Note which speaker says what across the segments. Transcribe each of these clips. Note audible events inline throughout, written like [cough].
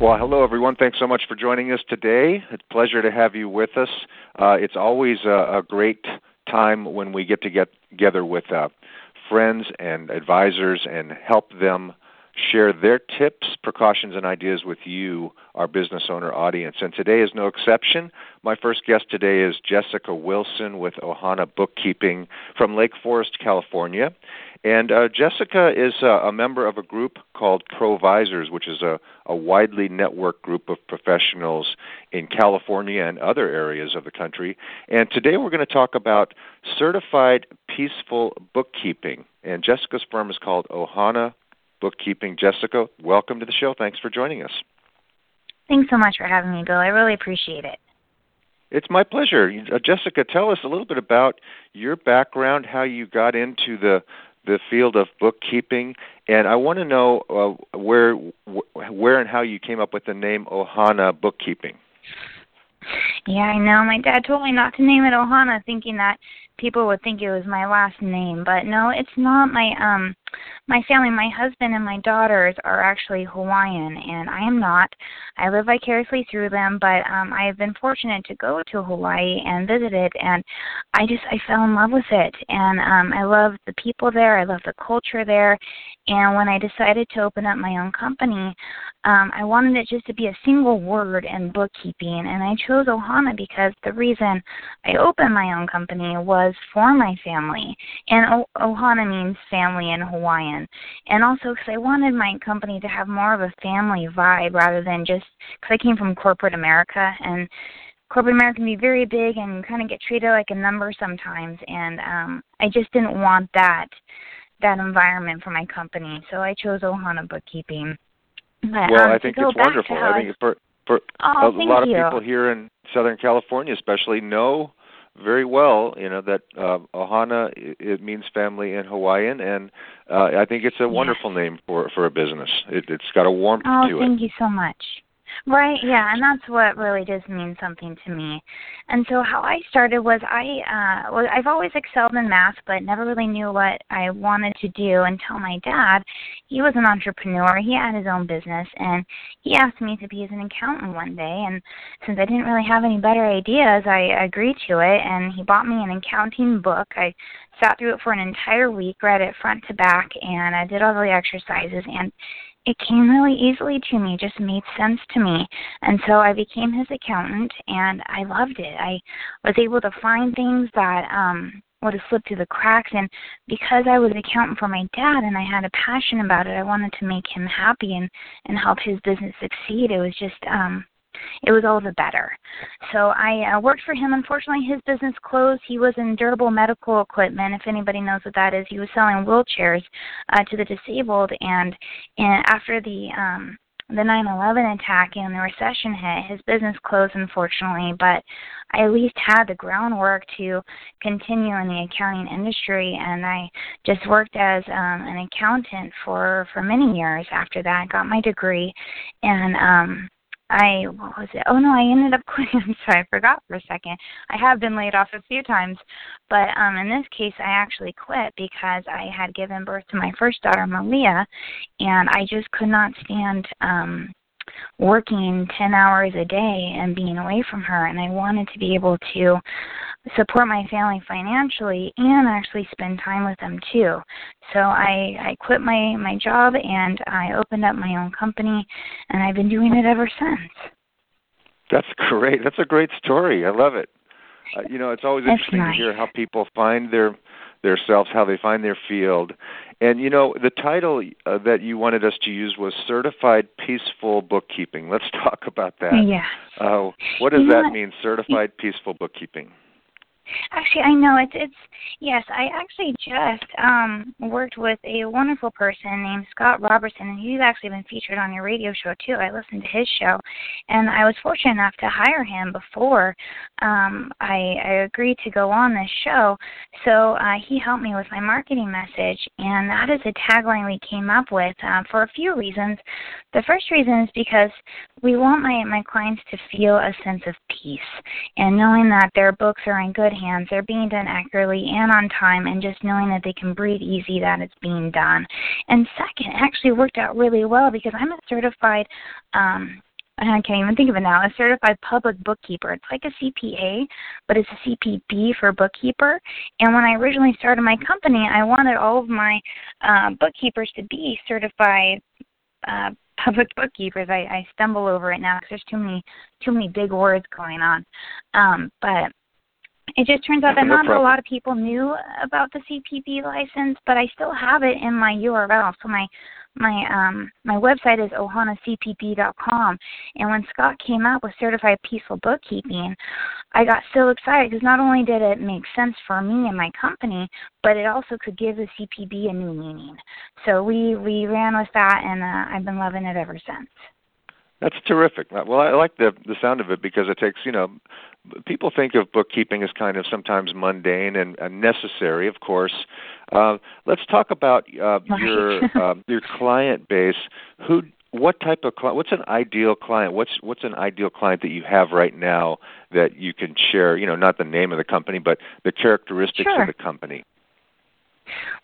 Speaker 1: Well, hello, everyone. Thanks so much for joining us today. It's a pleasure to have you with us. Uh, it's always a, a, great time when we get to get together with uh, friends and advisors and help them share their tips, precautions, and ideas with you, our business owner audience. And today is no exception. My first guest today is Jessica Wilson with Ohana Bookkeeping from Lake Forest, California. And uh, Jessica is uh, a member of a group called Provisors, which is a, a widely networked group of professionals in California and other areas of the country. And today we're going to talk about certified peaceful bookkeeping. And Jessica's firm is called Ohana Bookkeeping. Jessica, welcome to the show. Thanks for joining us.
Speaker 2: Thanks so much for having me, Bill. I really appreciate it.
Speaker 1: It's my pleasure. Uh, Jessica, tell us a little bit about your background, how you got into the the field of bookkeeping, and I want to know uh, where where and how you came up with the name Ohana Bookkeeping.
Speaker 2: Yeah, I know. My dad told me not to name it Ohana, thinking that people would think it was my last name, but no, it's not. My um my family, my husband and my daughters are actually Hawaiian, and I am not. I live vicariously through them, but um, I have been fortunate to go to Hawaii and visit it, and I just I fell in love with it, and um, I love the people there. I love the culture there, and when I decided to open up my own company, um, I wanted it just to be a single word in bookkeeping, and I chose Ohana because the reason I opened my own company was for my family, and o- Ohana means family in Hawaii Hawaiian, and also because I wanted my company to have more of a family vibe rather than just because I came from corporate America and corporate America can be very big and kind of get treated like a number sometimes, and um, I just didn't want that that environment for my company, so I chose Ohana Bookkeeping.
Speaker 1: But, well, um, I think it's wonderful. I think for for
Speaker 2: oh,
Speaker 1: a lot of people here in Southern California, especially, know very well, you know that uh, Ohana it means family in Hawaiian, and uh, I think it's a wonderful name for for a business. It, it's got a warmth
Speaker 2: oh,
Speaker 1: to
Speaker 2: it. Oh, thank you so much. Right, yeah, and that's what really does mean something to me. And so how I started was I uh well I've always excelled in math but never really knew what I wanted to do until my dad, he was an entrepreneur, he had his own business and he asked me to be as an accountant one day and since I didn't really have any better ideas, I agreed to it and he bought me an accounting book. I sat through it for an entire week, read it front to back and I did all the exercises and it came really easily to me, just made sense to me. And so I became his accountant and I loved it. I was able to find things that um would have slipped through the cracks and because I was an accountant for my dad and I had a passion about it, I wanted to make him happy and and help his business succeed. It was just um it was all the better. So I uh, worked for him. Unfortunately, his business closed. He was in durable medical equipment. If anybody knows what that is, he was selling wheelchairs uh, to the disabled. And, and after the um, the 9/11 attack and the recession hit, his business closed unfortunately, but I at least had the groundwork to continue in the accounting industry and I just worked as um an accountant for for many years after that, got my degree and um I what was it? Oh no, I ended up [laughs] quitting. I'm sorry, I forgot for a second. I have been laid off a few times, but um in this case I actually quit because I had given birth to my first daughter Malia and I just could not stand um working 10 hours a day and being away from her and I wanted to be able to support my family financially and actually spend time with them too. So I I quit my my job and I opened up my own company and I've been doing it ever since.
Speaker 1: That's great. That's a great story. I love it. Uh, you know, it's always interesting
Speaker 2: nice.
Speaker 1: to hear how people find their their selves, how they find their field. And you know, the title uh, that you wanted us to use was Certified Peaceful Bookkeeping. Let's [laughs] talk about that.
Speaker 2: Yeah.
Speaker 1: Uh, what does
Speaker 2: you
Speaker 1: that
Speaker 2: know,
Speaker 1: mean, Certified Peaceful Bookkeeping?
Speaker 2: Actually, I know it's it's yes. I actually just um worked with a wonderful person named Scott Robertson, and he's actually been featured on your radio show too. I listened to his show, and I was fortunate enough to hire him before um I, I agreed to go on this show. So uh, he helped me with my marketing message, and that is a tagline we came up with uh, for a few reasons. The first reason is because we want my my clients to feel a sense of peace and knowing that their books are in good hands, they're being done accurately and on time, and just knowing that they can breathe easy that it's being done. And second, it actually worked out really well because I'm a certified um, I can't even think of it now, a certified public bookkeeper. It's like a CPA, but it's a CPB for bookkeeper. And when I originally started my company, I wanted all of my uh, bookkeepers to be certified uh, public bookkeepers. I, I stumble over it now because there's too many too many big words going on. Um, but it just turns out that
Speaker 1: No
Speaker 2: not a lot of people knew about the CPB license, but I still have it in my URL. So my my um my website is ohanacpb.com and when Scott came out with certified peaceful bookkeeping I got so excited because not only did it make sense for me and my company but it also could give the CPB a new meaning. So we we ran with that and uh, I've been loving it ever since
Speaker 1: That's terrific. Uh, Well, I like the the sound of it because it takes you know, people think of bookkeeping as kind of sometimes mundane and, and necessary, of course. Uh, let's talk about uh,
Speaker 2: Right.
Speaker 1: your [laughs] uh, your client base. Who, what type of client? What's an ideal client? What's what's an ideal client that you have right now that you can share? You know, not the name of the company, but the characteristics
Speaker 2: Sure.
Speaker 1: of the company.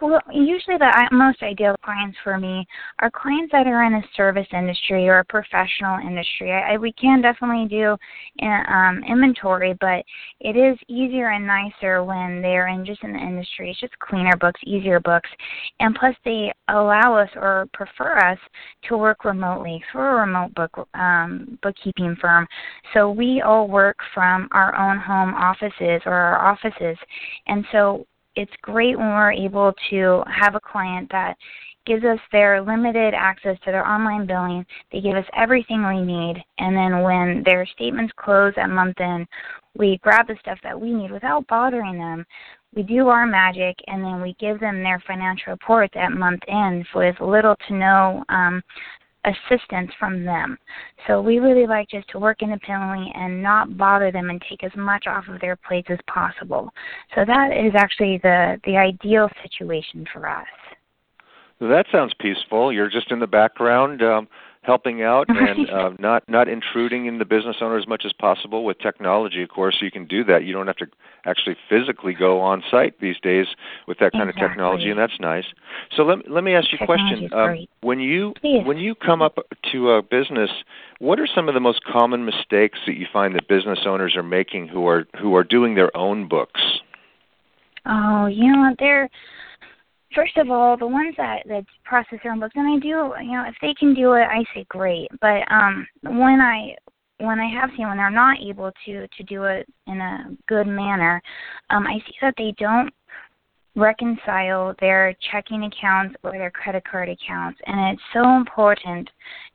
Speaker 2: Well, usually the most ideal clients for me are clients that are in a service industry or a professional industry. I, I, we can definitely do uh, um, inventory, but it is easier and nicer when they're in just in the industry. It's just cleaner books, easier books, and plus they allow us or prefer us to work remotely. So we're a remote book um, bookkeeping firm, so we all work from our own home offices or our offices, and so it's great when we're able to have a client that gives us their limited access to their online billing. They give us everything we need, and then when their statements close at month end, we grab the stuff that we need without bothering them. We do our magic, and then we give them their financial reports at month end with little to no um, assistance from them. So we really like just to work independently and not bother them and take as much off of their plates as possible. So that is actually the the ideal situation for us.
Speaker 1: That sounds peaceful. You're just in the background um, helping out and uh, not not intruding in the business owner as much as possible. With technology, of course, you can do that. You don't have to actually physically go on site these days with that kind of technology, and that's nice. So let let me ask you a question. Um, when you when you come up to a business, what are some of the most common mistakes that you find that business owners are making who are who are doing their own books?
Speaker 2: Oh, you know what? They're first of all the ones that that process their own books, and I do. You know, if they can do it, I say great. But um, when I when I have seen when they're not able to to do it in a good manner, um, I see that they don't reconcile their checking accounts or their credit card accounts and it's so important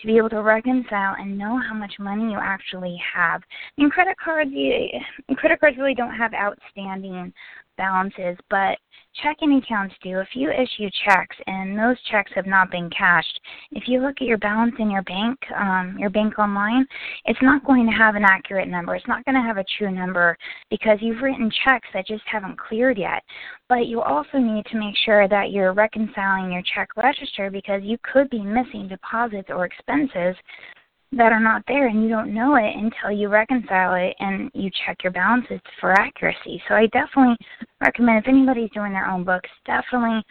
Speaker 2: to be able to reconcile and know how much money you actually have. Mean credit cards you, credit cards really don't have outstanding balances, but checking accounts do. If you issue checks and those checks have not been cashed, if you look at your balance in your bank, um, your bank online, it's not going to have an accurate number. It's not going to have a true number because you've written checks that just haven't cleared yet. But you also need to make sure that you're reconciling your check register because you could be missing deposits or expenses that are not there and you don't know it until you reconcile it and you check your balances for accuracy. So I definitely recommend if anybody's doing their own books, definitely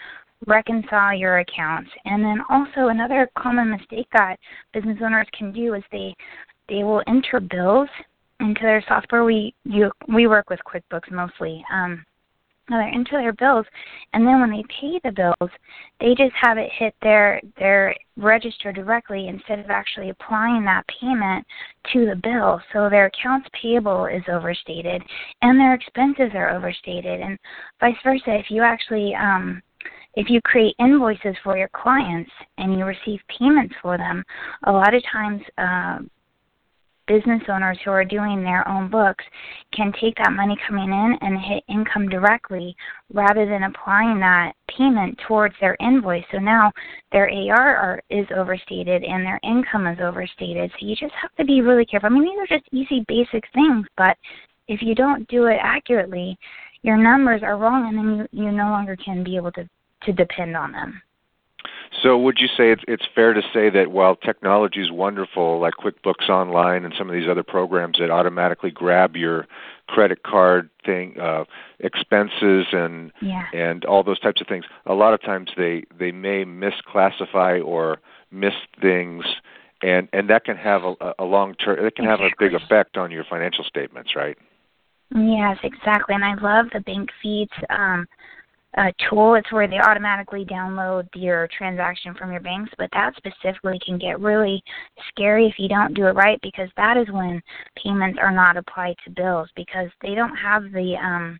Speaker 2: reconcile your accounts. And then also another common mistake that business owners can do is they they will enter bills into their software. We you we work with QuickBooks mostly. Um, they're into their bills, and then when they pay the bills, they just have it hit their their register directly instead of actually applying that payment to the bill. So their accounts payable is overstated, and their expenses are overstated, and vice versa. If you actually um, if you create invoices for your clients and you receive payments for them, a lot of times uh, business owners who are doing their own books can take that money coming in and hit income directly rather than applying that payment towards their invoice. So now their AR is overstated and their income is overstated. So you just have to be really careful. I mean, these are just easy, basic things, but if you don't do it accurately, your numbers are wrong and then you, you no longer can be able to, to depend on them.
Speaker 1: So, would you say it's, it's fair to say that while technology is wonderful, like QuickBooks Online and some of these other programs that automatically grab your credit card thing, uh, expenses, and
Speaker 2: yeah.
Speaker 1: and all those types of things, a lot of times they they may misclassify or miss things, and and that can have a, a long term. It can have a big effect on your financial statements, right?
Speaker 2: Yes, exactly. And I love the bank feeds. Um, uh, tool. It's where they automatically download your transaction from your banks, but that specifically can get really scary if you don't do it right because that is when payments are not applied to bills because they don't have the um,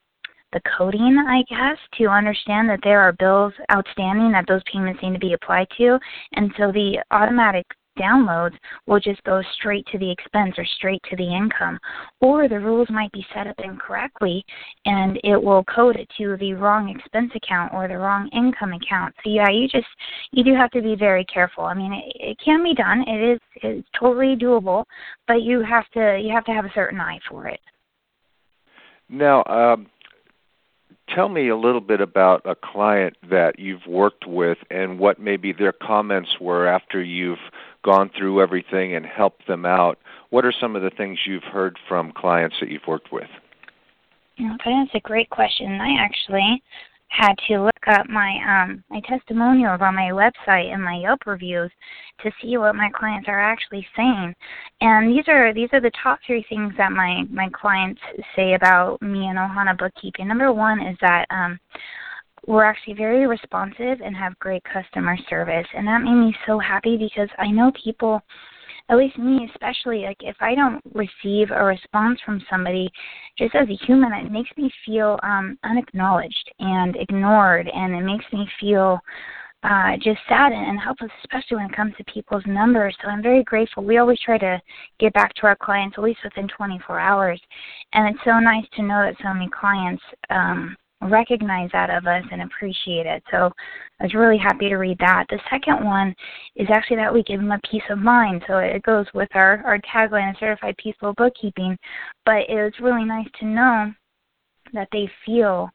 Speaker 2: the coding, I guess, to understand that there are bills outstanding that those payments need to be applied to, and so the automatic downloads will just go straight to the expense or straight to the income. Or the rules might be set up incorrectly and it will code it to the wrong expense account or the wrong income account. So yeah, you just you do have to be very careful. I mean, it, it can be done. It is it's totally doable, but you have to you have to have a certain eye for it.
Speaker 1: Now, um, tell me a little bit about a client that you've worked with and what maybe their comments were after you've gone through everything and helped them out. What are some of the things you've heard from clients that you've worked with?
Speaker 2: that's a great question. I actually had to look up my um my testimonials on my website and my Yelp reviews to see what my clients are actually saying. And these are these are the top three things that my my clients say about me and Ohana bookkeeping. Number one is that um we're actually very responsive and have great customer service. And that made me so happy because I know people, at least me especially, like if I don't receive a response from somebody, just as a human, it makes me feel um, unacknowledged and ignored, and it makes me feel uh, just sad and helpless, especially when it comes to people's numbers. So I'm very grateful. We always try to get back to our clients at least within 24 hours, and it's so nice to know that so many clients um, recognize that of us and appreciate it. So I was really happy to read that. The second one is actually that we give them a peace of mind. So it goes with our, our tagline certified peaceful bookkeeping. But it was really nice to know that they feel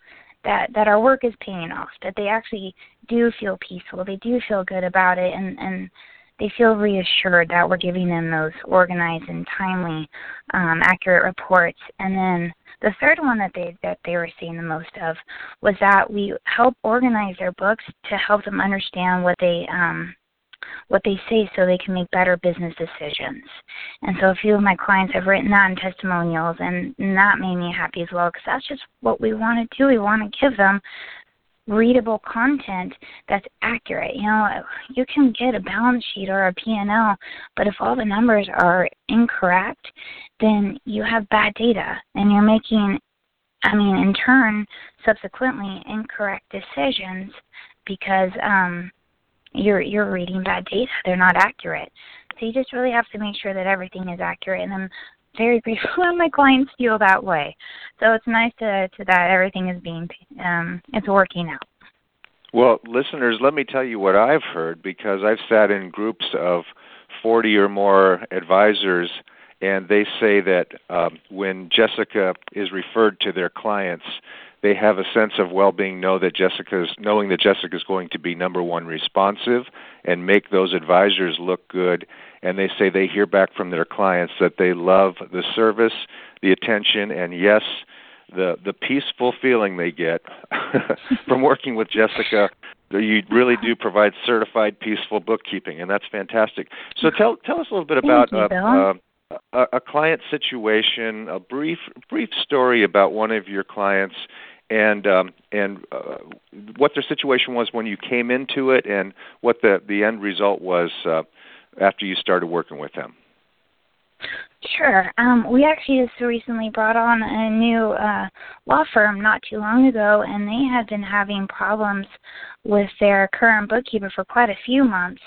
Speaker 2: that, that our work is paying off, that they actually do feel peaceful, they do feel good about it and, and they feel reassured that we're giving them those organized and timely, um, accurate reports. And then the third one that they that they were seeing the most of was that we help organize their books to help them understand what they um, what they say so they can make better business decisions. And so a few of my clients have written that in testimonials, and, that made me happy as well because that's just what we want to do. We want to give them readable content that's accurate. You know, you can get a balance sheet or a P&L, but if all the numbers are incorrect, then you have bad data and you're making I mean, in turn, subsequently incorrect decisions because um you're you're reading bad data. They're not accurate. So you just really have to make sure that everything is accurate and I'm very grateful [laughs] when my clients feel that way. So it's nice to, to that everything is being um, it's working out.
Speaker 1: Well, listeners, let me tell you what I've heard because I've sat in groups of 40 or more advisors, and they say that um, when Jessica is referred to their clients, they have a sense of well-being know that Jessica's knowing that Jessica is going to be number one responsive and make those advisors look good and they say they hear back from their clients that they love the service, the attention and yes, the the peaceful feeling they get [laughs] from working with Jessica you really do provide certified peaceful bookkeeping and that's fantastic. So tell tell us a little bit about uh, uh, a, a client situation, a brief brief story about one of your clients and um, and uh, what their situation was when you came into it, and what the the end result was uh, after you started working with them.
Speaker 2: Sure. Um, we actually just recently brought on a new uh, law firm not too long ago, and they had been having problems with their current bookkeeper for quite a few months,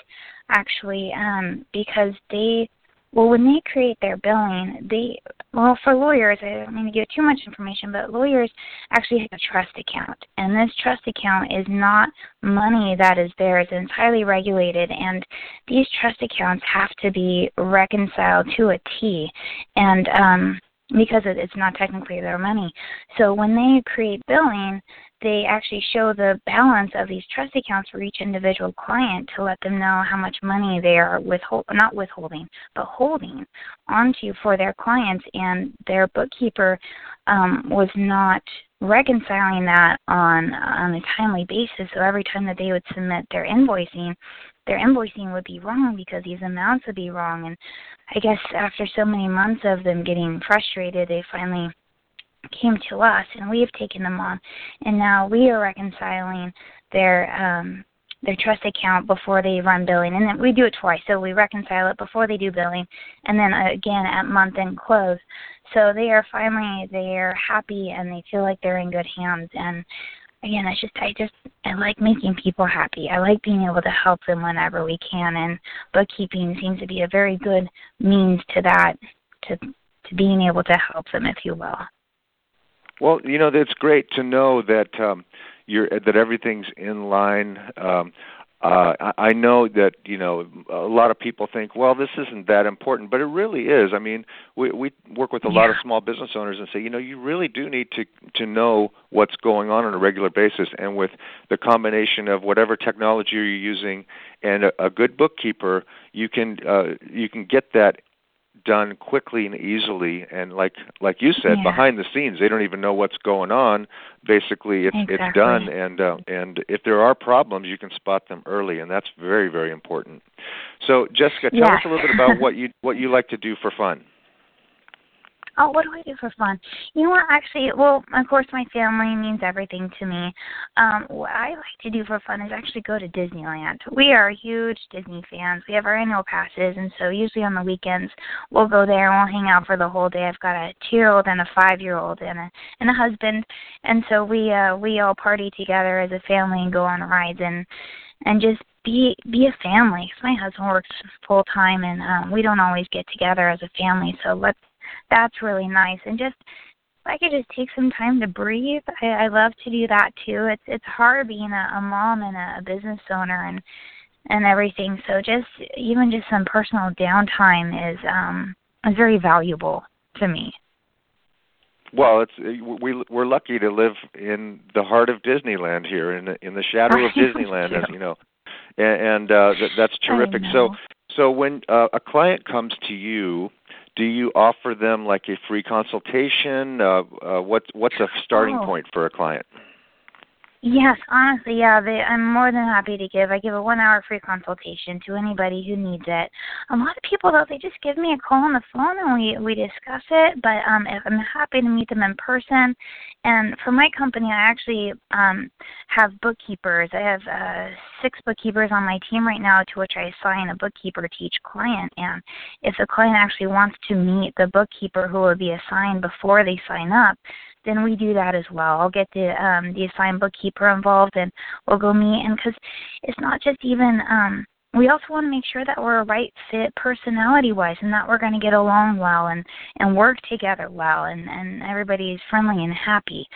Speaker 2: actually, um, because they well, when they create their billing, they well for lawyers, I don't mean to give too much information, but lawyers actually have a trust account, and this trust account is not money that is theirs; it's highly regulated, and these trust accounts have to be reconciled to a T, and um, because it's not technically their money. So when they create billing, they actually show the balance of these trust accounts for each individual client to let them know how much money they are withhold not withholding but holding onto for their clients and their bookkeeper um, was not reconciling that on on a timely basis so every time that they would submit their invoicing their invoicing would be wrong because these amounts would be wrong. And i guess after so many months of them getting frustrated they finally came to us and we have taken them on. And now we are reconciling their um their trust account before they run billing. And then we do it twice. So we reconcile it before they do billing and then again at month end close. So they are finally they are happy and they feel like they're in good hands. And again i just i just i like making people happy i like being able to help them whenever we can and bookkeeping seems to be a very good means to that to to being able to help them if you will
Speaker 1: well, you know, it's great to know that um, you're that everything's in line. Um, uh, I know that you know a lot of people think, well, this isn't that important, but it really is. I mean, we we work with a yeah. lot of small business owners and say, you know, you really do need to to know what's going on on a regular basis, and with the combination of whatever technology you're using and a, a good bookkeeper, you can uh, you can get that done quickly and easily and like like you said
Speaker 2: yeah.
Speaker 1: behind the scenes they don't even know what's going on basically it's
Speaker 2: exactly.
Speaker 1: it's done and uh, and if there are problems you can spot them early and that's very very important so jessica tell
Speaker 2: yeah.
Speaker 1: us a little bit about what you what you like to do for fun
Speaker 2: oh, what do I do for fun? You know what? Actually, well, of course, my family means everything to me. Um, what I like to do for fun is actually go to Disneyland. We are huge Disney fans. We have our annual passes, and so usually on the weekends we'll go there and we'll hang out for the whole day. I've got a two-year-old and a five-year-old and a and a husband, and so we uh we all party together as a family and go on rides and and just be be a family. Cause my husband works full time, and um, we don't always get together as a family. So let's that's really nice. And just if I could just take some time to breathe, I, I love to do that too. It's it's hard being a, a mom and a, a business owner and and everything. So just even just some personal downtime is um is very valuable to me.
Speaker 1: Well, it's we we're lucky to live in the heart of Disneyland here, in the, in the shadow of [laughs] Disneyland, as you know, and, and uh, that, that's terrific. So, so when uh, a client comes to you do you offer them like a free consultation? Uh, uh, what's what's a starting
Speaker 2: oh.
Speaker 1: point for a client?
Speaker 2: Yes, honestly, yeah, they, I'm more than happy to give. I give a one-hour free consultation to anybody who needs it. A lot of people, though, they just give me a call on the phone and we we discuss it. But um, I'm happy to meet them in person. And for my company, I actually um, have bookkeepers. I have uh, six bookkeepers on my team right now, to which I assign a bookkeeper to each client. And if the client actually wants to meet the bookkeeper who will be assigned before they sign up, then we do that as well. I'll get the um, the assigned bookkeeper involved, and we'll go meet. And because it's not just even um, we also want to make sure that we're a right fit personality wise and that we're going to get along well and and work together well and and everybody's friendly and happy.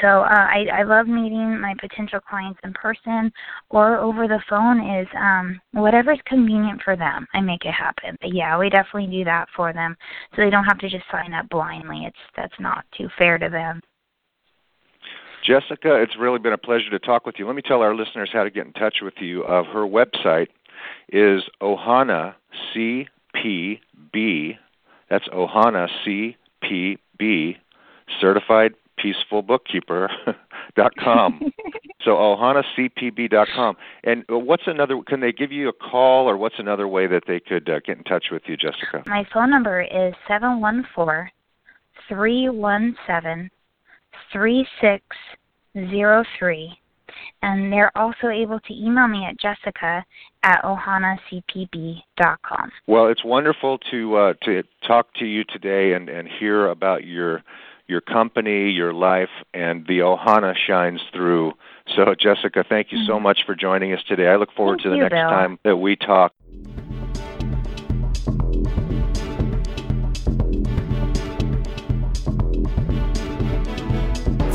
Speaker 2: So uh, i i love meeting my potential clients in person or over the phone is um whatever's convenient for them i make it happen. But yeah we definitely do that for them so they don't have to just sign up blindly. It's that's not too fair to them
Speaker 1: Jessica, it's really been a pleasure to talk with you. Let me tell our listeners how to get in touch with you. Uh, her website is Ohana CPB. That's Ohana CPB, certified Peaceful Bookkeeper. [laughs] dot com. [laughs] so ohanacpb.com. And what's another? Can they give you a call, or what's another way that they could uh, get in touch with you, Jessica?
Speaker 2: My phone number is seven one four three one seven three six zero three and they're also able to email me at jessica at ohanacpb.com.
Speaker 1: Well, it's wonderful to uh, to talk to you today and, and hear about your your company, your life, and the Ohana shines through. So, Jessica, thank you mm-hmm. so much for joining us today. I look forward
Speaker 2: thank
Speaker 1: to the
Speaker 2: you,
Speaker 1: next
Speaker 2: Bill.
Speaker 1: time that we talk.